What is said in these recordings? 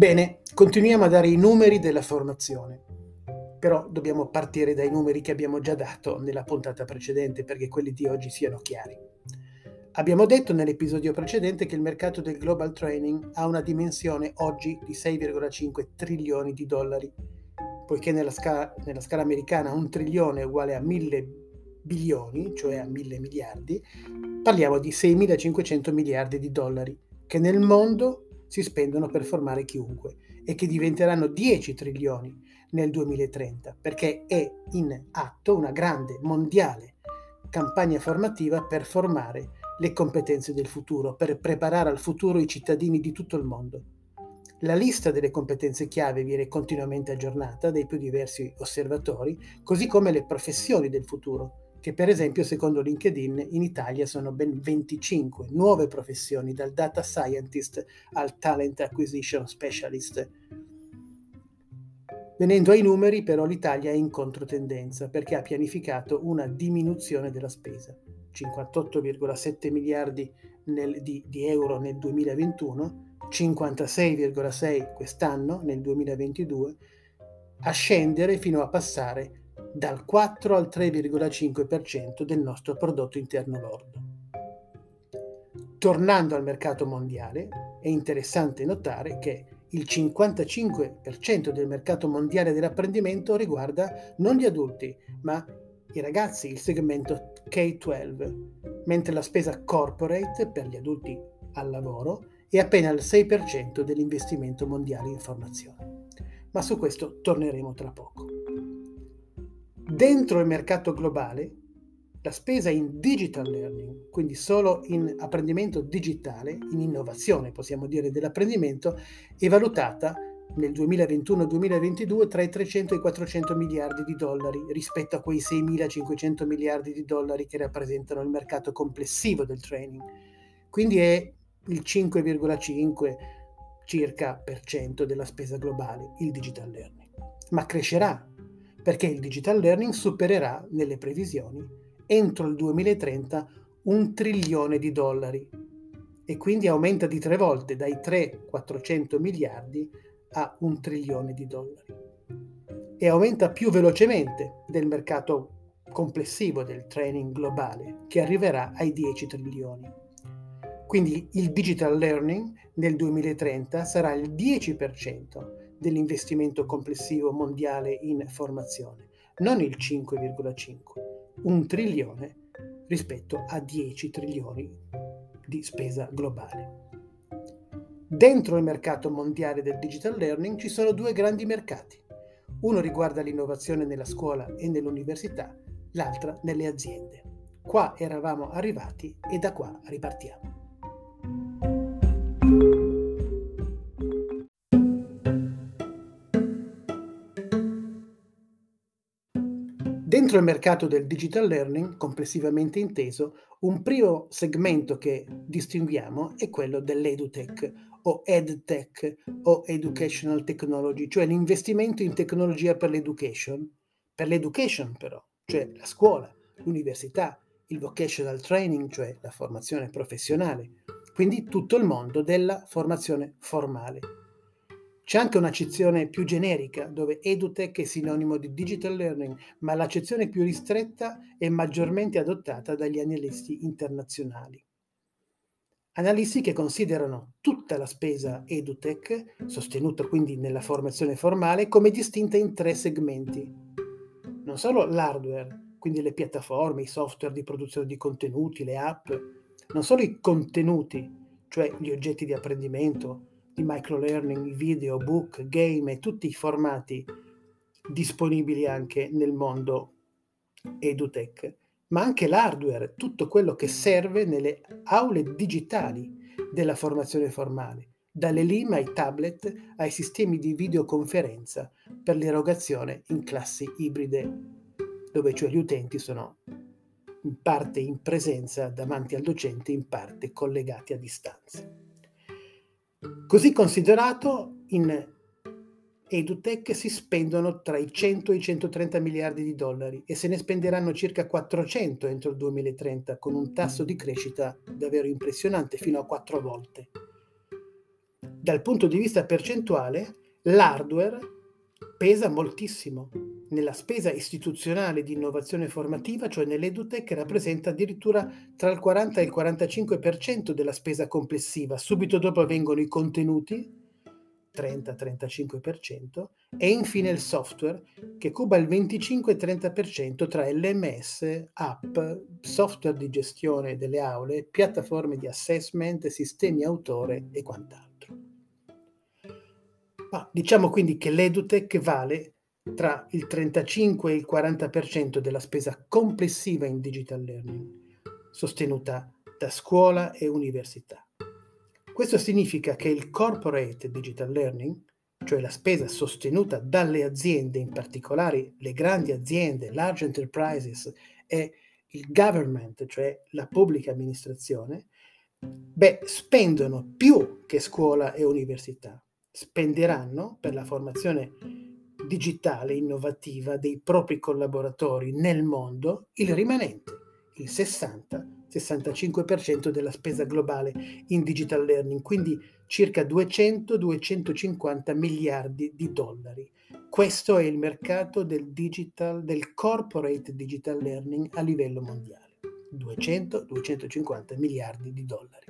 Bene, continuiamo a dare i numeri della formazione, però dobbiamo partire dai numeri che abbiamo già dato nella puntata precedente perché quelli di oggi siano chiari. Abbiamo detto nell'episodio precedente che il mercato del global training ha una dimensione oggi di 6,5 trilioni di dollari, poiché nella scala, nella scala americana un trilione è uguale a 1000 bilioni, cioè a 1000 miliardi, parliamo di 6.500 miliardi di dollari, che nel mondo si spendono per formare chiunque e che diventeranno 10 trilioni nel 2030, perché è in atto una grande mondiale campagna formativa per formare le competenze del futuro, per preparare al futuro i cittadini di tutto il mondo. La lista delle competenze chiave viene continuamente aggiornata dai più diversi osservatori, così come le professioni del futuro, che per esempio secondo LinkedIn in Italia sono ben 25 nuove professioni, dal data scientist al talent acquisition specialist. Venendo ai numeri, però l'Italia è in controtendenza perché ha pianificato una diminuzione della spesa, 58,7 miliardi nel, di, di euro nel 2021, 56,6 quest'anno nel 2022, a scendere fino a passare dal 4 al 3,5% del nostro prodotto interno lordo. Tornando al mercato mondiale, è interessante notare che il 55% del mercato mondiale dell'apprendimento riguarda non gli adulti, ma i ragazzi, il segmento K-12, mentre la spesa corporate per gli adulti al lavoro è appena il 6% dell'investimento mondiale in formazione. Ma su questo torneremo tra poco. Dentro il mercato globale, la spesa in digital learning, quindi solo in apprendimento digitale, in innovazione possiamo dire dell'apprendimento, è valutata nel 2021-2022 tra i 300 e i 400 miliardi di dollari rispetto a quei 6.500 miliardi di dollari che rappresentano il mercato complessivo del training. Quindi è il 5,5 circa per cento della spesa globale il digital learning. Ma crescerà perché il digital learning supererà, nelle previsioni, entro il 2030 un trilione di dollari e quindi aumenta di tre volte dai 3-400 miliardi a un trilione di dollari. E aumenta più velocemente del mercato complessivo del training globale, che arriverà ai 10 trilioni. Quindi il digital learning nel 2030 sarà il 10% dell'investimento complessivo mondiale in formazione, non il 5,5, un trilione rispetto a 10 trilioni di spesa globale. Dentro il mercato mondiale del digital learning ci sono due grandi mercati. Uno riguarda l'innovazione nella scuola e nell'università, l'altra nelle aziende. Qua eravamo arrivati e da qua ripartiamo. Dentro il mercato del digital learning, complessivamente inteso, un primo segmento che distinguiamo è quello dell'edutech o edtech o educational technology, cioè l'investimento in tecnologia per l'education, per l'education però, cioè la scuola, l'università, il vocational training, cioè la formazione professionale, quindi tutto il mondo della formazione formale. C'è anche un'accezione più generica, dove EduTech è sinonimo di digital learning, ma l'accezione più ristretta è maggiormente adottata dagli analisti internazionali. Analisti che considerano tutta la spesa EduTech, sostenuta quindi nella formazione formale, come distinta in tre segmenti. Non solo l'hardware, quindi le piattaforme, i software di produzione di contenuti, le app, non solo i contenuti, cioè gli oggetti di apprendimento, di microlearning, video, book, game e tutti i formati disponibili anche nel mondo edutech, ma anche l'hardware, tutto quello che serve nelle aule digitali della formazione formale, dalle LIM ai tablet ai sistemi di videoconferenza per l'erogazione in classi ibride, dove cioè gli utenti sono in parte in presenza davanti al docente, in parte collegati a distanza. Così considerato, in EduTech si spendono tra i 100 e i 130 miliardi di dollari e se ne spenderanno circa 400 entro il 2030, con un tasso di crescita davvero impressionante, fino a quattro volte. dal punto di vista percentuale, l'hardware pesa moltissimo. Nella spesa istituzionale di innovazione formativa, cioè nell'EduTech, rappresenta addirittura tra il 40 e il 45% della spesa complessiva. Subito dopo vengono i contenuti, 30-35%, e infine il software, che cuba il 25-30% tra LMS, app, software di gestione delle aule, piattaforme di assessment, sistemi autore e quant'altro. Ma diciamo quindi che l'EduTech vale tra il 35 e il 40% della spesa complessiva in digital learning, sostenuta da scuola e università. Questo significa che il corporate digital learning, cioè la spesa sostenuta dalle aziende, in particolare le grandi aziende, large enterprises e il government, cioè la pubblica amministrazione, beh, spendono più che scuola e università spenderanno per la formazione digitale innovativa dei propri collaboratori nel mondo il rimanente, il 60-65% della spesa globale in digital learning, quindi circa 200-250 miliardi di dollari. Questo è il mercato del digital, del corporate digital learning a livello mondiale. 200-250 miliardi di dollari.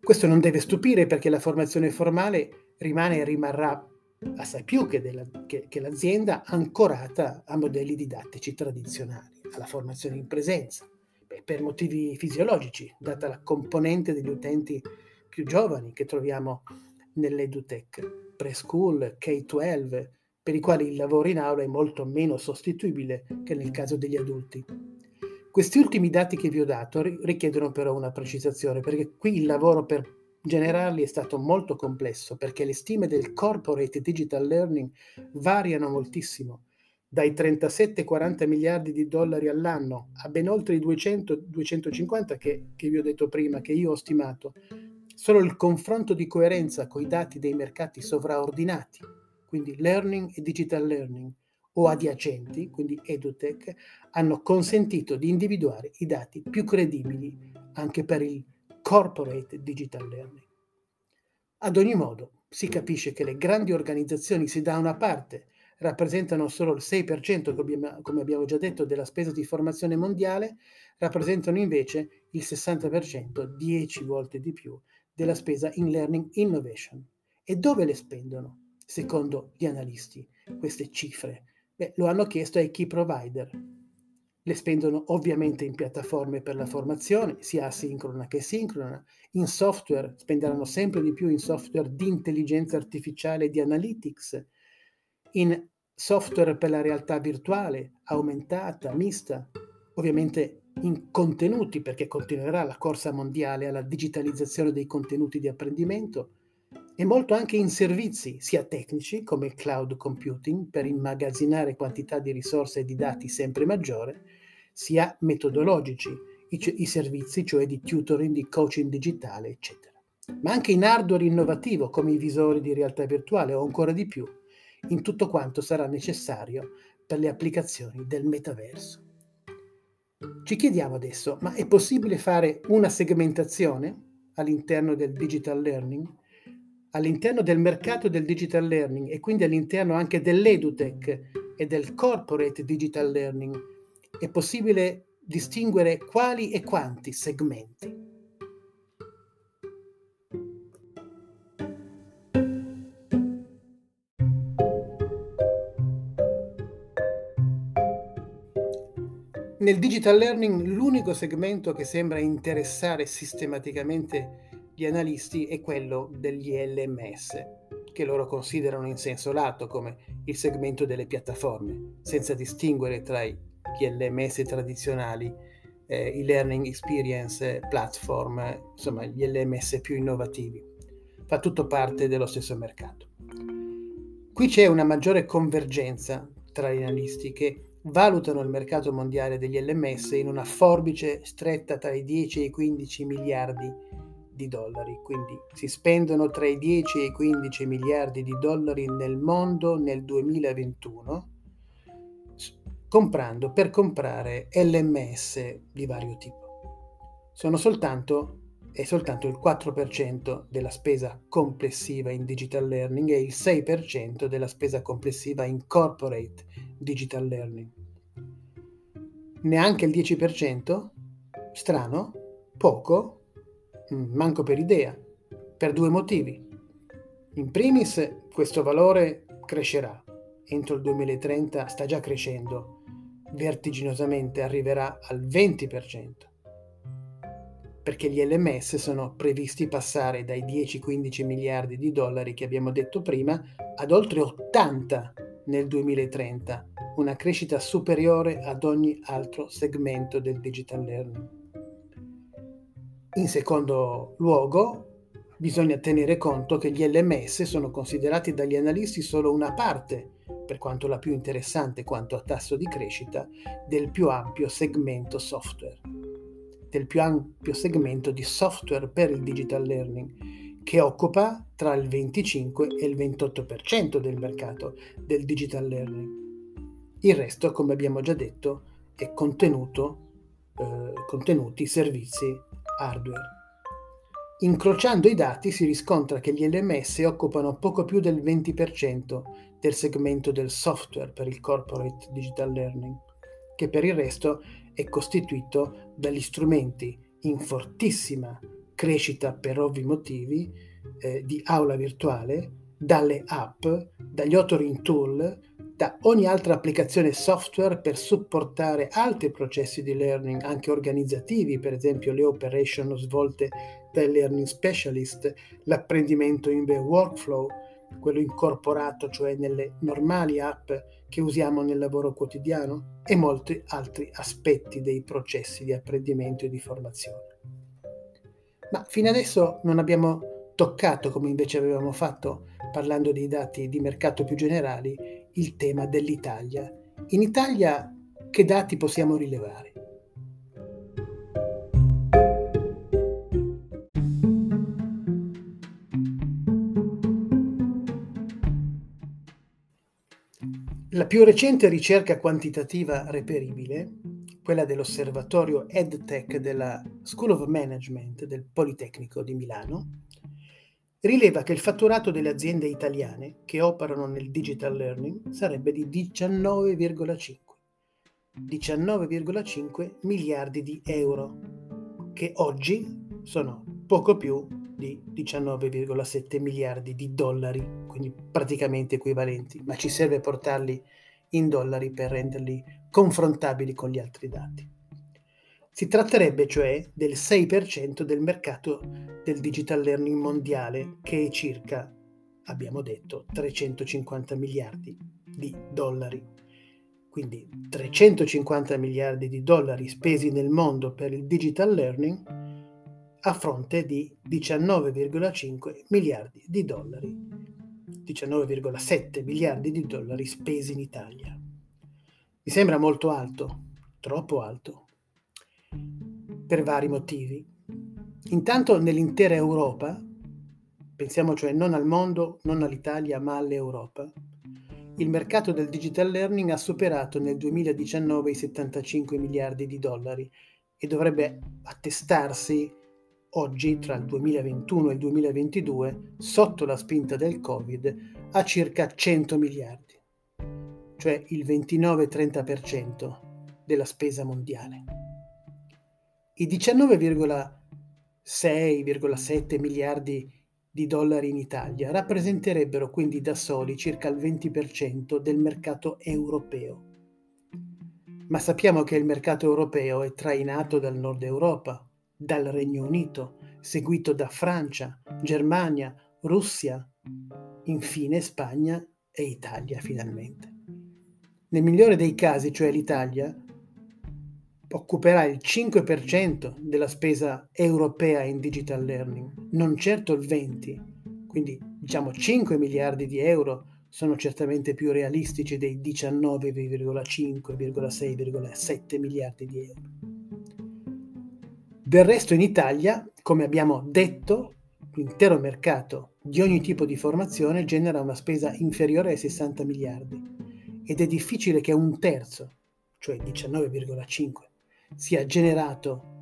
Questo non deve stupire perché la formazione formale rimane e rimarrà assai più che, della, che, che l'azienda ancorata a modelli didattici tradizionali, alla formazione in presenza, Beh, per motivi fisiologici, data la componente degli utenti più giovani che troviamo nell'EduTech, preschool, K-12, per i quali il lavoro in aula è molto meno sostituibile che nel caso degli adulti. Questi ultimi dati che vi ho dato richiedono però una precisazione, perché qui il lavoro per generarli è stato molto complesso, perché le stime del corporate digital learning variano moltissimo, dai 37-40 miliardi di dollari all'anno a ben oltre i 200-250 che, che vi ho detto prima, che io ho stimato. Solo il confronto di coerenza con i dati dei mercati sovraordinati, quindi learning e digital learning, o adiacenti, quindi EduTech, hanno consentito di individuare i dati più credibili anche per il corporate digital learning. Ad ogni modo, si capisce che le grandi organizzazioni, se da una parte rappresentano solo il 6%, come abbiamo già detto, della spesa di formazione mondiale, rappresentano invece il 60%, 10 volte di più, della spesa in learning innovation. E dove le spendono, secondo gli analisti, queste cifre? Beh, lo hanno chiesto ai key provider. Le spendono ovviamente in piattaforme per la formazione, sia asincrona che sincrona, in software, spenderanno sempre di più in software di intelligenza artificiale e di analytics, in software per la realtà virtuale, aumentata, mista, ovviamente in contenuti, perché continuerà la corsa mondiale alla digitalizzazione dei contenuti di apprendimento, e molto anche in servizi sia tecnici come il cloud computing per immagazzinare quantità di risorse e di dati sempre maggiore, sia metodologici, i, i servizi cioè di tutoring, di coaching digitale, eccetera. Ma anche in hardware innovativo come i visori di realtà virtuale o ancora di più, in tutto quanto sarà necessario per le applicazioni del metaverso. Ci chiediamo adesso, ma è possibile fare una segmentazione all'interno del digital learning? All'interno del mercato del digital learning e quindi all'interno anche dell'edutech e del corporate digital learning è possibile distinguere quali e quanti segmenti. Nel digital learning l'unico segmento che sembra interessare sistematicamente gli analisti è quello degli LMS, che loro considerano in senso lato come il segmento delle piattaforme, senza distinguere tra gli LMS tradizionali, eh, i Learning Experience Platform, insomma gli LMS più innovativi. Fa tutto parte dello stesso mercato. Qui c'è una maggiore convergenza tra gli analisti che valutano il mercato mondiale degli LMS in una forbice stretta tra i 10 e i 15 miliardi di dollari, quindi si spendono tra i 10 e i 15 miliardi di dollari nel mondo nel 2021 comprando per comprare LMS di vario tipo. Sono soltanto è soltanto il 4% della spesa complessiva in digital learning e il 6% della spesa complessiva in corporate digital learning. Neanche il 10%? Strano? Poco? Manco per idea, per due motivi. In primis, questo valore crescerà. Entro il 2030 sta già crescendo. Vertiginosamente arriverà al 20% perché gli LMS sono previsti passare dai 10-15 miliardi di dollari che abbiamo detto prima ad oltre 80 nel 2030, una crescita superiore ad ogni altro segmento del digital learning. In secondo luogo, bisogna tenere conto che gli LMS sono considerati dagli analisti solo una parte, per quanto la più interessante quanto a tasso di crescita, del più ampio segmento software del più ampio segmento di software per il digital learning, che occupa tra il 25 e il 28% del mercato del digital learning. Il resto, come abbiamo già detto, è contenuto, eh, contenuti, servizi, hardware. Incrociando i dati si riscontra che gli LMS occupano poco più del 20% del segmento del software per il corporate digital learning, che per il resto è costituito dagli strumenti in fortissima crescita per ovvi motivi eh, di aula virtuale, dalle app, dagli authoring tool, da ogni altra applicazione software per supportare altri processi di learning, anche organizzativi, per esempio le operation svolte dai learning specialist, l'apprendimento in workflow, quello incorporato, cioè nelle normali app che usiamo nel lavoro quotidiano e molti altri aspetti dei processi di apprendimento e di formazione. Ma fino adesso non abbiamo toccato, come invece avevamo fatto parlando dei dati di mercato più generali, il tema dell'Italia. In Italia che dati possiamo rilevare? La più recente ricerca quantitativa reperibile, quella dell'osservatorio EdTech della School of Management del Politecnico di Milano, rileva che il fatturato delle aziende italiane che operano nel digital learning sarebbe di 19,5 19,5 miliardi di euro, che oggi sono poco più di 19,7 miliardi di dollari, quindi praticamente equivalenti, ma ci serve portarli in dollari per renderli confrontabili con gli altri dati. Si tratterebbe cioè del 6% del mercato del digital learning mondiale, che è circa, abbiamo detto, 350 miliardi di dollari. Quindi 350 miliardi di dollari spesi nel mondo per il digital learning a fronte di 19,5 miliardi di dollari, 19,7 miliardi di dollari spesi in Italia. Mi sembra molto alto, troppo alto, per vari motivi. Intanto nell'intera Europa, pensiamo cioè non al mondo, non all'Italia, ma all'Europa, il mercato del digital learning ha superato nel 2019 i 75 miliardi di dollari e dovrebbe attestarsi oggi tra il 2021 e il 2022, sotto la spinta del Covid, a circa 100 miliardi, cioè il 29-30% della spesa mondiale. I 19,6-7 miliardi di dollari in Italia rappresenterebbero quindi da soli circa il 20% del mercato europeo. Ma sappiamo che il mercato europeo è trainato dal nord Europa, dal Regno Unito, seguito da Francia, Germania, Russia, infine Spagna e Italia finalmente. Nel migliore dei casi, cioè l'Italia, occuperà il 5% della spesa europea in digital learning, non certo il 20%, quindi diciamo 5 miliardi di euro sono certamente più realistici dei 19,5,6,7 miliardi di euro. Del resto in Italia, come abbiamo detto, l'intero mercato di ogni tipo di formazione genera una spesa inferiore ai 60 miliardi ed è difficile che un terzo, cioè 19,5, sia generato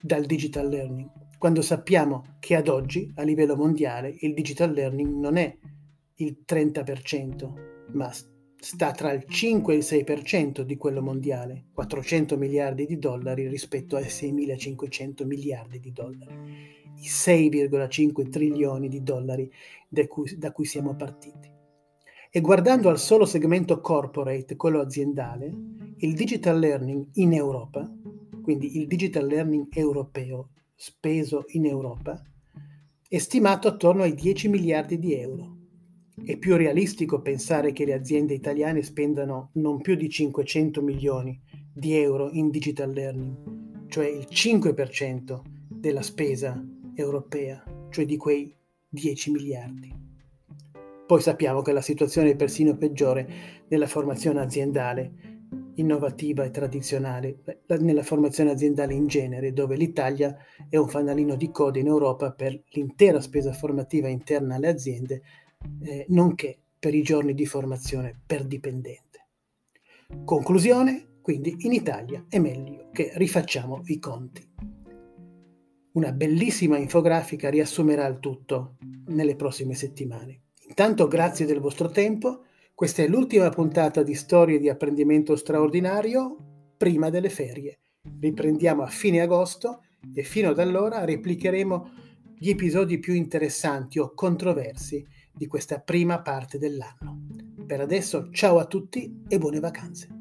dal digital learning, quando sappiamo che ad oggi, a livello mondiale, il digital learning non è il 30%, ma sta tra il 5 e il 6% di quello mondiale, 400 miliardi di dollari rispetto ai 6.500 miliardi di dollari, i 6,5 trilioni di dollari da cui, da cui siamo partiti. E guardando al solo segmento corporate, quello aziendale, il digital learning in Europa, quindi il digital learning europeo speso in Europa, è stimato attorno ai 10 miliardi di euro è più realistico pensare che le aziende italiane spendano non più di 500 milioni di euro in digital learning, cioè il 5% della spesa europea, cioè di quei 10 miliardi. Poi sappiamo che la situazione è persino peggiore nella formazione aziendale, innovativa e tradizionale, nella formazione aziendale in genere, dove l'Italia è un fanalino di coda in Europa per l'intera spesa formativa interna alle aziende eh, nonché per i giorni di formazione per dipendente. Conclusione, quindi in Italia è meglio che rifacciamo i conti. Una bellissima infografica riassumerà il tutto nelle prossime settimane. Intanto grazie del vostro tempo, questa è l'ultima puntata di Storie di apprendimento straordinario prima delle ferie. Riprendiamo a fine agosto e fino ad allora replicheremo gli episodi più interessanti o controversi di questa prima parte dell'anno. Per adesso ciao a tutti e buone vacanze.